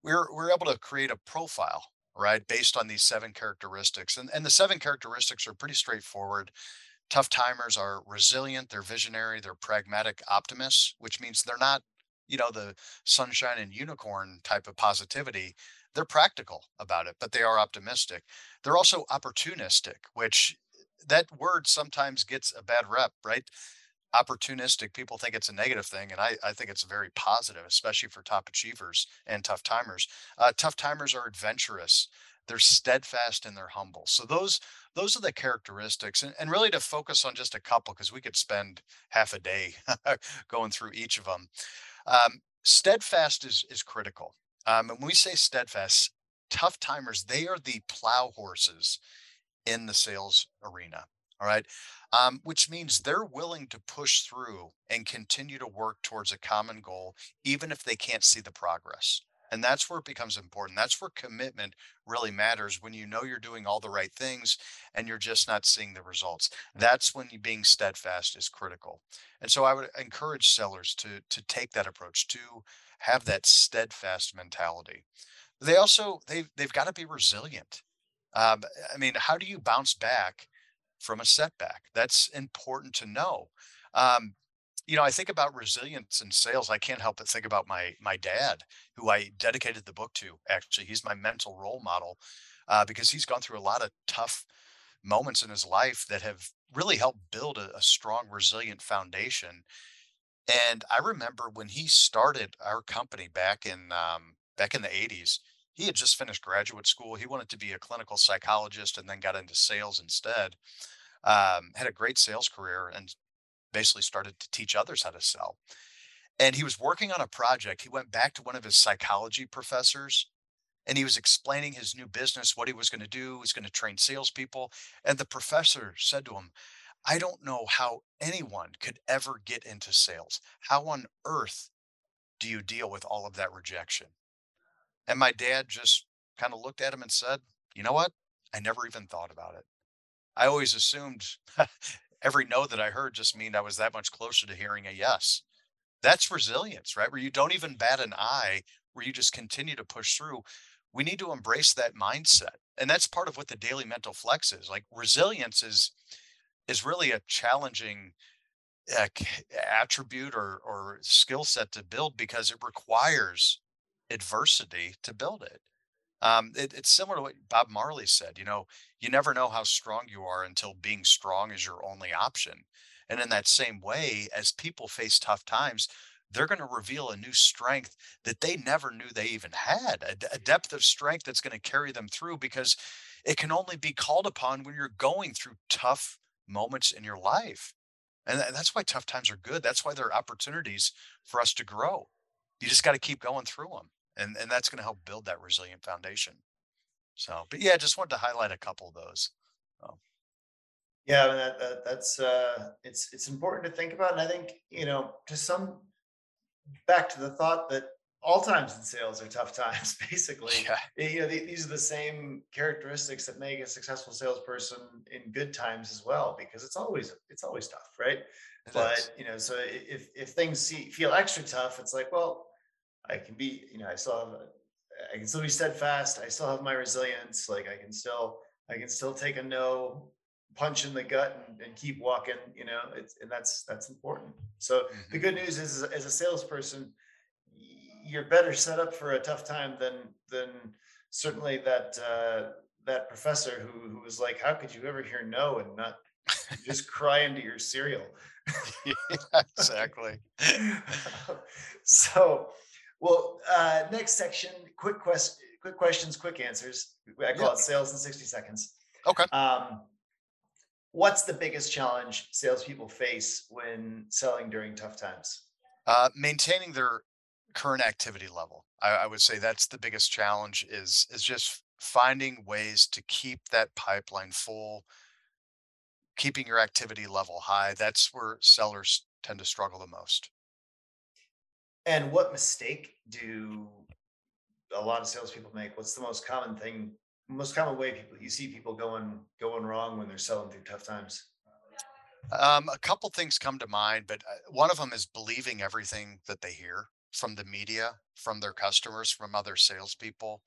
we're we're able to create a profile, right, based on these seven characteristics. And and the seven characteristics are pretty straightforward. Tough timers are resilient, they're visionary, they're pragmatic optimists, which means they're not, you know, the sunshine and unicorn type of positivity. They're practical about it, but they are optimistic. They're also opportunistic, which that word sometimes gets a bad rep, right? Opportunistic, people think it's a negative thing, and I, I think it's very positive, especially for top achievers and tough timers. Uh, tough timers are adventurous, they're steadfast and they're humble. So those those are the characteristics, and, and really to focus on just a couple because we could spend half a day going through each of them. Um, steadfast is is critical. Um, and when we say steadfast, tough timers, they are the plow horses in the sales arena. All right. Um, which means they're willing to push through and continue to work towards a common goal, even if they can't see the progress. And that's where it becomes important. That's where commitment really matters when you know you're doing all the right things and you're just not seeing the results. That's when being steadfast is critical. And so I would encourage sellers to to take that approach, to have that steadfast mentality. They also they've they've got to be resilient um, I mean, how do you bounce back from a setback? That's important to know. Um, you know, I think about resilience in sales. I can't help but think about my my dad, who I dedicated the book to. Actually, he's my mental role model uh, because he's gone through a lot of tough moments in his life that have really helped build a, a strong, resilient foundation. And I remember when he started our company back in um, back in the 80s, he had just finished graduate school. He wanted to be a clinical psychologist and then got into sales instead. Um, had a great sales career and basically started to teach others how to sell. And he was working on a project. He went back to one of his psychology professors and he was explaining his new business, what he was going to do. He was going to train salespeople. And the professor said to him, I don't know how anyone could ever get into sales. How on earth do you deal with all of that rejection? And my dad just kind of looked at him and said, You know what? I never even thought about it. I always assumed every no that I heard just mean I was that much closer to hearing a yes. That's resilience, right? Where you don't even bat an eye, where you just continue to push through. We need to embrace that mindset. And that's part of what the daily mental flex is. Like resilience is is really a challenging uh, attribute or or skill set to build because it requires adversity to build it. Um, it, it's similar to what Bob Marley said. You know, you never know how strong you are until being strong is your only option. And in that same way, as people face tough times, they're going to reveal a new strength that they never knew they even had—a depth of strength that's going to carry them through because it can only be called upon when you're going through tough moments in your life. And tha- that's why tough times are good. That's why they're opportunities for us to grow. You just got to keep going through them. And, and that's going to help build that resilient foundation. So, but yeah, just wanted to highlight a couple of those. Yeah, that, that that's uh it's it's important to think about. And I think, you know, to some back to the thought that all times in sales are tough times, basically. yeah, You know, the- these are the same characteristics that make a successful salesperson in good times as well, because it's always it's always tough, right? it is. But you know, so if if things see, feel extra tough, it's like, well, I can be, you know, I still have, I can still be steadfast. I still have my resilience. Like I can still, I can still take a no punch in the gut and, and keep walking. You know, it's and that's that's important. So the hmm good news is, as a salesperson, you're better set up for a tough time than than certainly that uh, that professor who who was like, how could you ever hear no and not just cry into your cereal? yeah, exactly. so, well, uh, next section, quick quest, quick questions, quick answers. I Yeah. call it sales in 60 seconds. Okay. Um, what's the biggest challenge salespeople face when selling during tough times? Uh, maintaining their current activity level. I, I would say that's the biggest challenge is is just finding ways to keep that pipeline full, keeping your activity level high. That's where sellers tend to struggle the most. And what mistake do a lot of salespeople make? What's the most common thing, most common way people you see people going going wrong when they're selling through tough times? Um, a couple things come to mind, but uh, one of them is believing everything that they hear from the media, from their customers, from other salespeople.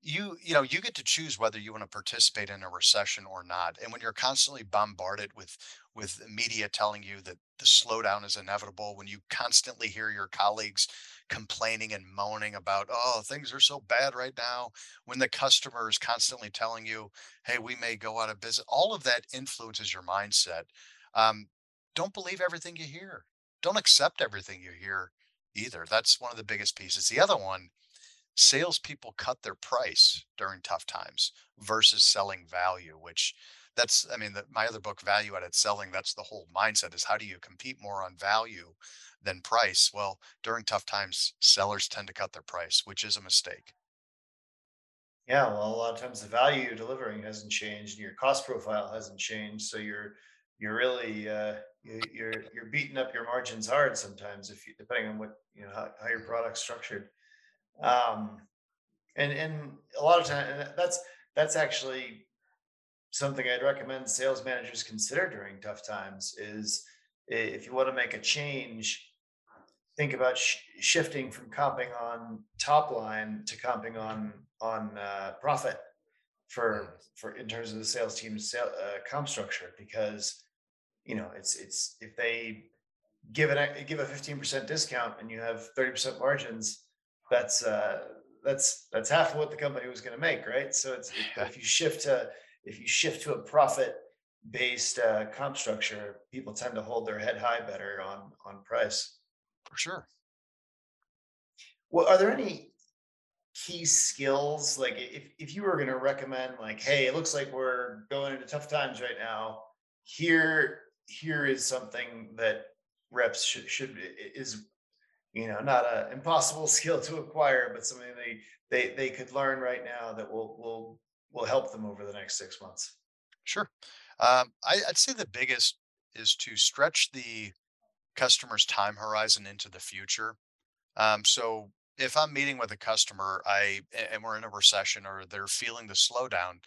You, you know, you get to choose whether you want to participate in a recession or not. And when you're constantly bombarded with with media telling you that the slowdown is inevitable, when you constantly hear your colleagues complaining and moaning about, oh, things are so bad right now, when the customer is constantly telling you, hey, we may go out of business, all of that influences your mindset um, don't believe everything you hear. Don't accept everything you hear either. That's one of the biggest pieces. The other one, salespeople cut their price during tough times versus selling value, which that's, I mean, the, my other book, Value Added Selling, that's the whole mindset is how do you compete more on value than price? Well, during tough times, sellers tend to cut their price, which is a mistake. Yeah, well, a lot of times the value you're delivering hasn't changed, and your cost profile hasn't changed. So you're you're really uh, you, you're you're beating up your margins hard sometimes if you depending on what you know how, how your product's structured. Um, and and a lot of time that's that's actually something I'd recommend sales managers consider during tough times is if you want to make a change, think about sh- shifting from comping on top line to comping on on uh, profit for for in terms of the sales team's sale, uh, comp structure because you know it's it's if they give it a give a 15% discount and you have 30% margins that's uh that's that's half of what the company was going to make right? So it's if you shift to if you shift to a profit based uh, comp structure people tend to hold their head high better on on price. For sure. well are there any key skills? Like if if you were going to recommend like hey it looks like we're going into tough times right now. Here here is something that reps should, should is you know not an impossible skill to acquire but something they they they could learn right now that will will will help them over the next six months Sure. Um, I, I'd say the biggest is to stretch the customer's time horizon into the future. Um, so if I'm meeting with a customer, I and we're in a recession or they're feeling the slowdown,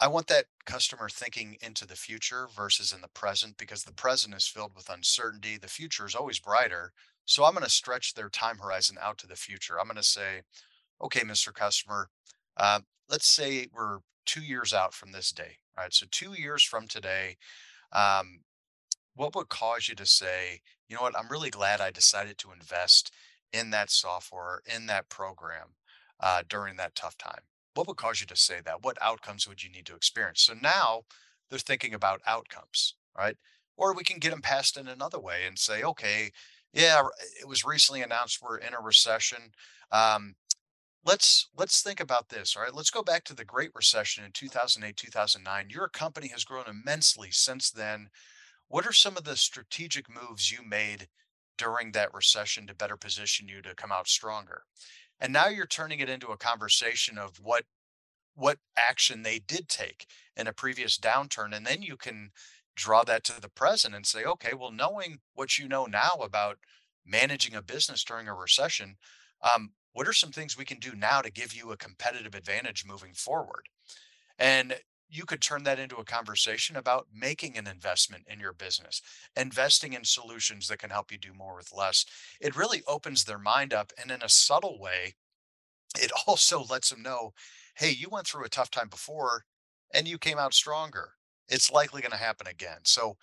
I want that customer thinking into the future versus in the present because the present is filled with uncertainty. The future is always brighter. So I'm going to stretch their time horizon out to the future. I'm going to say, okay, Mr. Customer, uh, let's say we're two years out from this day. Right. So two years from today, um, what would cause you to say, you know what, I'm really glad I decided to invest in that software, in that program uh, during that tough time? What would cause you to say that? What outcomes would you need to experience? So now they're thinking about outcomes, right? Or we can get them past in another way and say, okay, yeah, it was recently announced we're in a recession. Um, let's let's think about this all right let's go back to the great recession in 2008 2009 your company has grown immensely since then. What are some of the strategic moves you made during that recession to better position you to come out stronger? And now you're turning it into a conversation of what what action they did take in a previous downturn and then you can draw that to the present and say, okay, well knowing what you know now about managing a business during a recession, um, what are some things we can do now to give you a competitive advantage moving forward? And you could turn that into a conversation about making an investment in your business, investing in solutions that can help you do more with less. It really opens their mind up. And in a subtle way, it also lets them know hey, you went through a tough time before and you came out stronger. It's likely going to happen again. So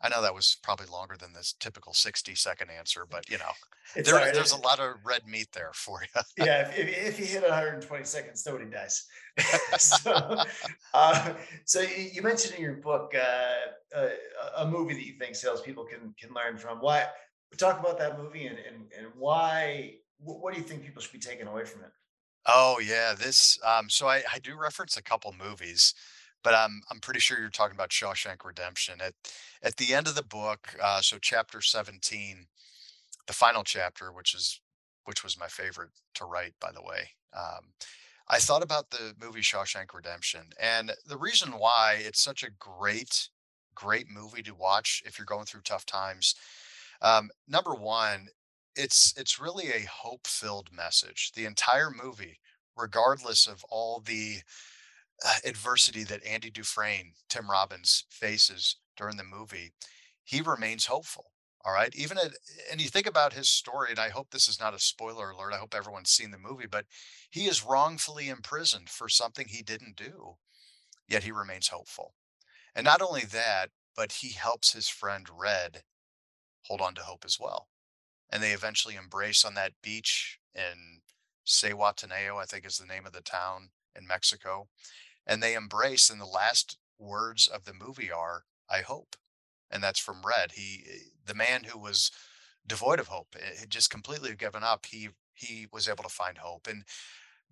I know that was probably longer than this typical 60 second answer, but you know, there, right. there's a lot of red meat there for you. Yeah, if, if, if you hit 120 seconds, nobody dies. so, uh, so you, you mentioned in your book uh, uh, a a movie that you think salespeople can can learn from. Why? Talk about that movie and and, and why. What, what do you think people should be taking away from it? Oh yeah, this um so I I do reference a couple movies, but I'm I'm pretty sure you're talking about Shawshank Redemption. At at the end of the book, uh so chapter 17, the final chapter, which is which was my favorite to write by the way. Um I thought about the movie Shawshank Redemption and the reason why it's such a great great movie to watch if you're going through tough times um, number one, it's it's really a hope-filled message. The entire movie, regardless of all the Uh, adversity that Andy Dufresne, Tim Robbins faces during the movie, he remains hopeful. All right. Even at, and you think about his story, and I hope this is not a spoiler alert. I hope everyone's seen the movie, but he is wrongfully imprisoned for something he didn't do, yet he remains hopeful. And not only that, but he helps his friend Red hold on to hope as well and they eventually embrace on that beach in Zihuatanejo, I think is the name of the town in Mexico. And they embrace, and the last words of the movie are, I hope. And that's from Red. He, eh, the man who was devoid of hope, eh, had just completely given up, he he was able to find hope. And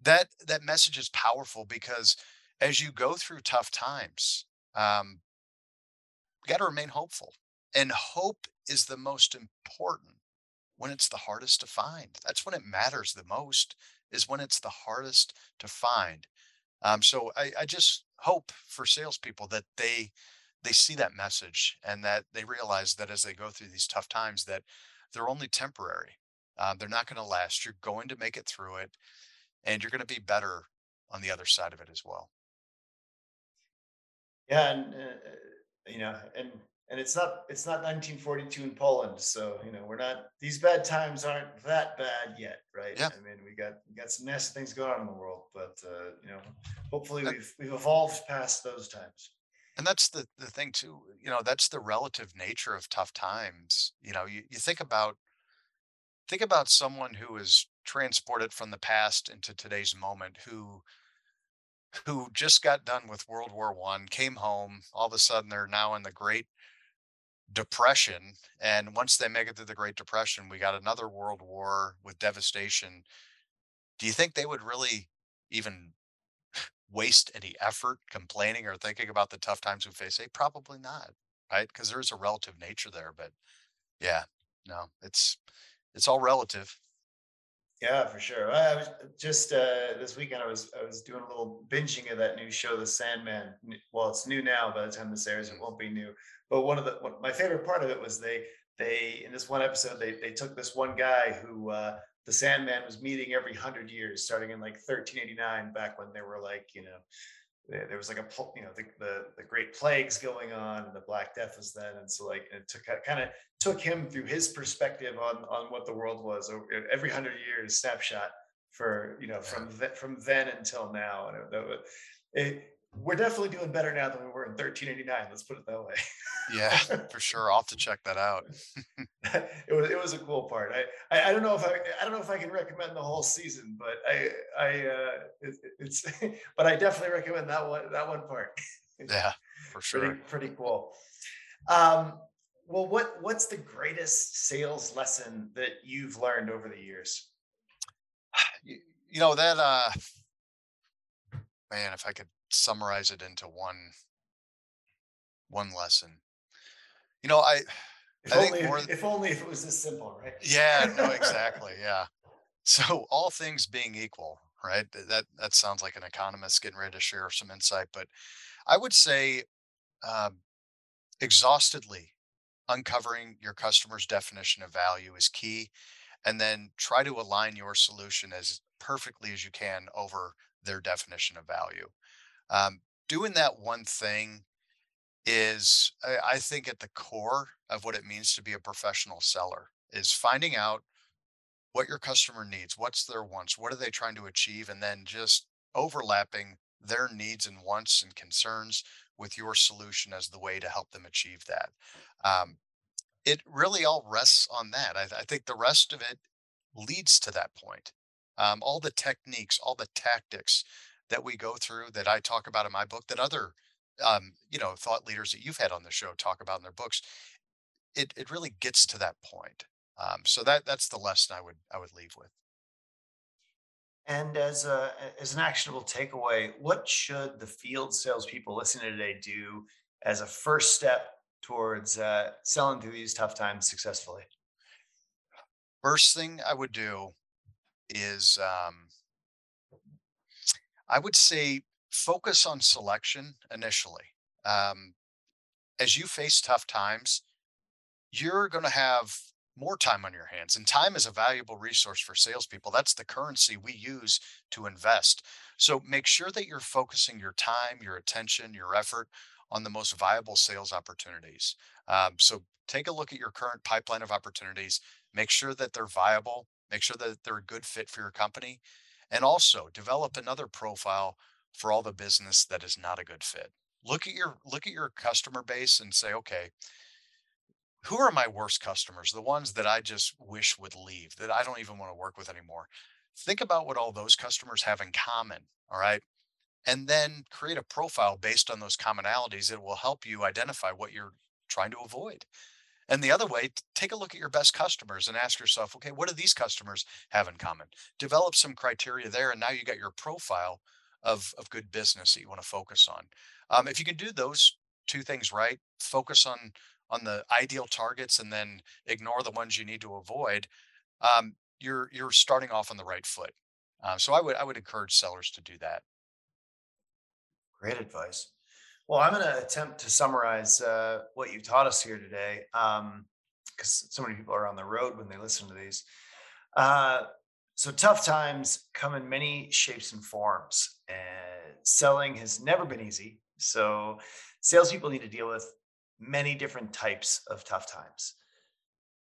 that that message is powerful because as you go through tough times, um, you got to remain hopeful. And hope is the most important when it's the hardest to find. That's when it matters the most, is when it's the hardest to find. Um, so I, I just hope for salespeople that they they see that message and that they realize that as they go through these tough times that they're only temporary. Uh, they're not going to last. You're going to make it through it, and you're going to be better on the other side of it as well. Yeah, and uh, uh, you know, and and it's not it's not 1942 in Poland, so you know we're not these bad times aren't that bad yet, right? Yeah, I mean, we got we got some nasty things going on in the world, but uh, you know, hopefully that, we've we've evolved past those times. and that's the the thing too. You know, that's the relative nature of tough times. You know, you, you think about think about someone who is transported from the past into today's moment who who just got done with World War One, came home, all of a sudden they're now in the Great Depression. And once they make it through the Great Depression, we got another world war with devastation. Do you think they would really even waste any effort complaining or thinking about the tough times we face? They probably not, right? Because there's a relative nature there. But yeah, no, it's it's all relative. Yeah, for sure. I was just uh, this weekend. I was I was doing a little binging of that new show, The Sandman. Well, it's new now. By the time this airs, it Mm, won't be new. But one of the one, my favorite part of it was they they in this one episode they they took this one guy who uh, the Sandman was meeting every hundred years, starting in like 1389, back when they were like you know there, was like a you know the, the the great plagues going on and the black death was then and so like it took kind of took him through his perspective on on what the world was over every 100 years snapshot for you know from from then until now and it, it we're definitely doing better now than we were in 1389. Let's put it that way. Yeah, for sure. I'll have to check that out. it was it was a cool part. I, I I don't know if I I don't know if I can recommend the whole season, but I I uh, it, it's but I definitely recommend that one that one part. Yeah, for pretty sure. pretty cool. Um, well, what what's the greatest sales lesson that you've learned over the years? You, you know that uh man, if I could summarize it into one one lesson. You know, I If I think only more if only if it was this simple, right? yeah, no, exactly. Yeah. So all things being equal, right? That that sounds like an economist getting ready to share some insight, but I would say um, exhaustedly uncovering your customer's definition of value is key, and then try to align your solution as perfectly as you can over their definition of value. Um, doing that one thing is, I, I think, at the core of what it means to be a professional seller is finding out what your customer needs, what's their wants, what are they trying to achieve, and then just overlapping their needs and wants and concerns with your solution as the way to help them achieve that. Um, it really all rests on that. I, I think the rest of it leads to that point. Um, all the techniques, all the tactics that we go through that I talk about in my book, that other um, you know thought leaders that you've had on the show talk about in their books, it it really gets to that point. Um, so that that's the lesson I would I would leave with. And as a as an actionable takeaway, what should the field salespeople listening today do as a first step towards uh, selling through these tough times successfully? First thing I would do is um, I would say focus on selection initially. Um, as you face tough times, you're going to have more time on your hands, and time is a valuable resource for salespeople. That's the currency we use to invest. So make sure that you're focusing your time, your attention, your effort on the most viable sales opportunities. Um, so take a look at your current pipeline of opportunities, make sure that they're viable, make sure that they're a good fit for your company, and also develop another profile for all the business that is not a good fit. Look at your look at your customer base and say, okay, who are my worst customers? The ones that I just wish would leave, that I don't even want to work with anymore. Think about what all those customers have in common. All right. And then create a profile based on those commonalities that will help you identify what you're trying to avoid. And the other way, take a look at your best customers and ask yourself, okay, what do these customers have in common? Develop some criteria there, and now you got your profile of of good business that you want to focus on. Um, if you can do those two things right, focus on on the ideal targets, and then ignore the ones you need to avoid. Um, you're you're starting off on the right foot. Uh, so I would I would encourage sellers to do that. Great advice. Well, I'm going to attempt to summarize uh, what you taught us here today, because so many people are on the road when they listen to these. Uh, so tough times come in many shapes and forms, and selling has never been easy. So salespeople need to deal with many different types of tough times.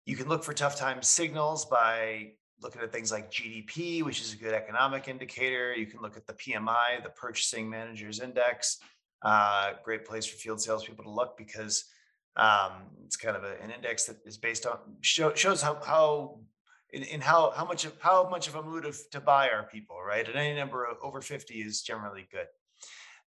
You can look for tough time signals by looking at things like GDP, which is a good economic indicator. You can look at the PMI, the Purchasing Managers Index. Uh, great place for field salespeople to look because um, it's kind of a, an index that is based on show, shows how how in, in how how much of how much of a mood of to buy are people, right? And any number over 50 is generally good.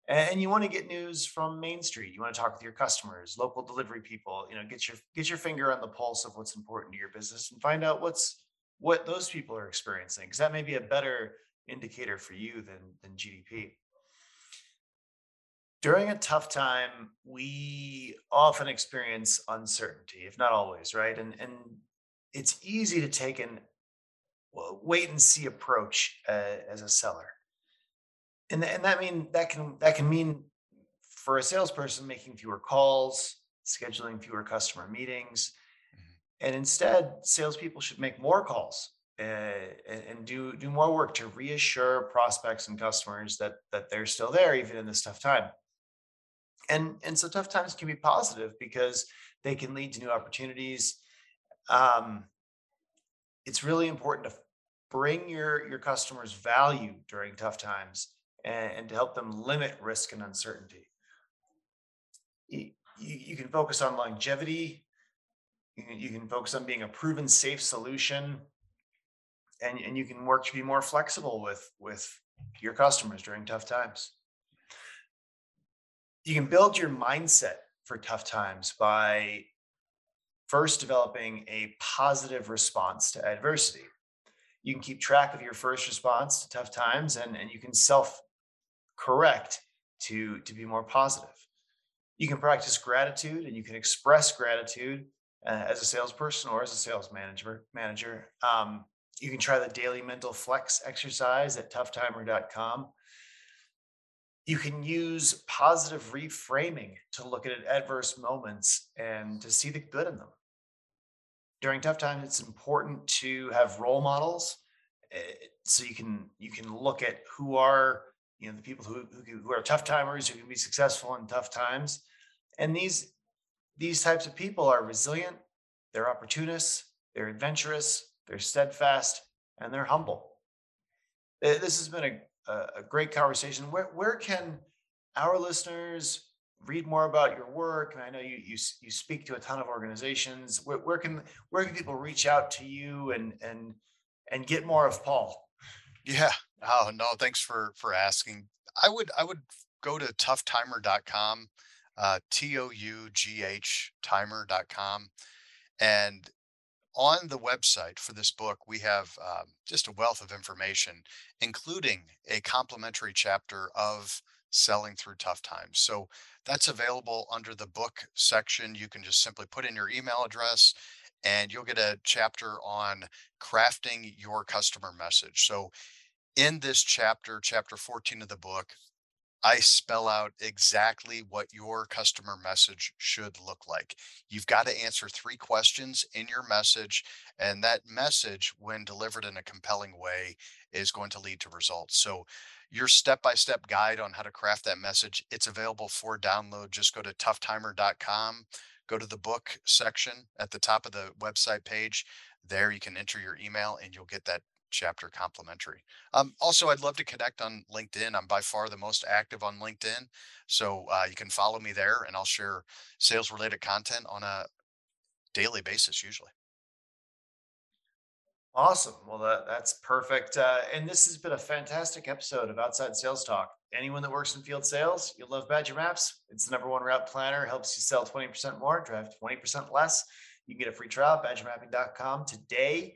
And you want to get news from Main Street. You want to talk with your customers, local delivery people, you know, get your get your finger on the pulse of what's important to your business and find out what's what those people are experiencing because that may be a better indicator for you than than GDP. During a tough time, we often experience uncertainty, if not always, right? And and it's easy to take an well, wait and see approach uh, as a seller and and that mean that can that can mean for a salesperson making fewer calls, scheduling fewer customer meetings, Mhm. and instead salespeople should make more calls uh, and, and do do more work to reassure prospects and customers that that they're still there even in this tough time. And and so tough times can be positive because they can lead to new opportunities. Um, it's really important to bring your your customers value during tough times and, and to help them limit risk and uncertainty. You, you, can focus on longevity. You can, you can focus on being a proven safe solution and, and you can work to be more flexible with, with your customers during tough times. You can build your mindset for tough times by first developing a positive response to adversity. You can keep track of your first response to tough times and, and you can self correct to, to be more positive. You can practice gratitude and you can express gratitude uh, as a salesperson or as a sales manager. manager. Um, you can try the daily mental flex exercise at toughtimer.com. You can use positive reframing to look at adverse moments and to see the good in them. During tough times, it's important to have role models eh, so you can you can look at who are you know the people who, who, are tough timers who can be successful in tough times and these these types of people are resilient they're opportunists they're adventurous they're steadfast, and they're humble. Eh, this has been a, a great conversation. Where, where can our listeners read more about your work? And I know you, you, you speak to a ton of organizations. Where, where, can, where can people reach out to you and, and, and get more of Paul? Yeah. Oh, no, thanks for, for asking. I would, I would go to toughtimer.com, uh, T O U G H timer.com. And on the website for this book, we have um, just a wealth of information, including a complimentary chapter of selling through tough times. So that's available under the book section. You can just simply put in your email address and you'll get a chapter on crafting your customer message. So in this chapter, chapter 14 of the book, I spell out exactly what your customer message should look like. You've got to answer three questions in your message, and that message, when delivered in a compelling way, is going to lead to results. So, your step by step guide on how to craft that message, it's available for download. Just go to toughtimer.com, go to the book section at the top of the website page. There you can enter your email and you'll get that chapter complimentary. Um, also, I'd love to connect on LinkedIn. I'm by far the most active on LinkedIn. So uh, you can follow me there and I'll share sales related content on a daily basis, usually. Awesome. Well, that, that's perfect. Uh, and this has been a fantastic episode of Outside Sales Talk. Anyone that works in field sales, you'll love Badger Maps. It's the number one route planner, helps you sell 20% more, drive 20% less. You can get a free trial at badgermapping.com today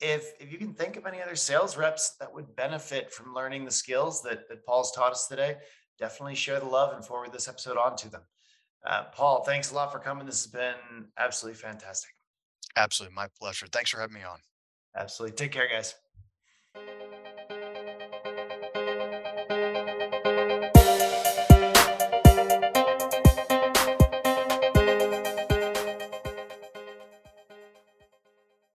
if if you can think of any other sales reps that would benefit from learning the skills that, that Paul's taught us today, definitely share the love and forward this episode on to them. Uh, Paul, thanks a lot for coming. This has been absolutely fantastic. Absolutely. My pleasure. Thanks for having me on. Absolutely. Take care, guys.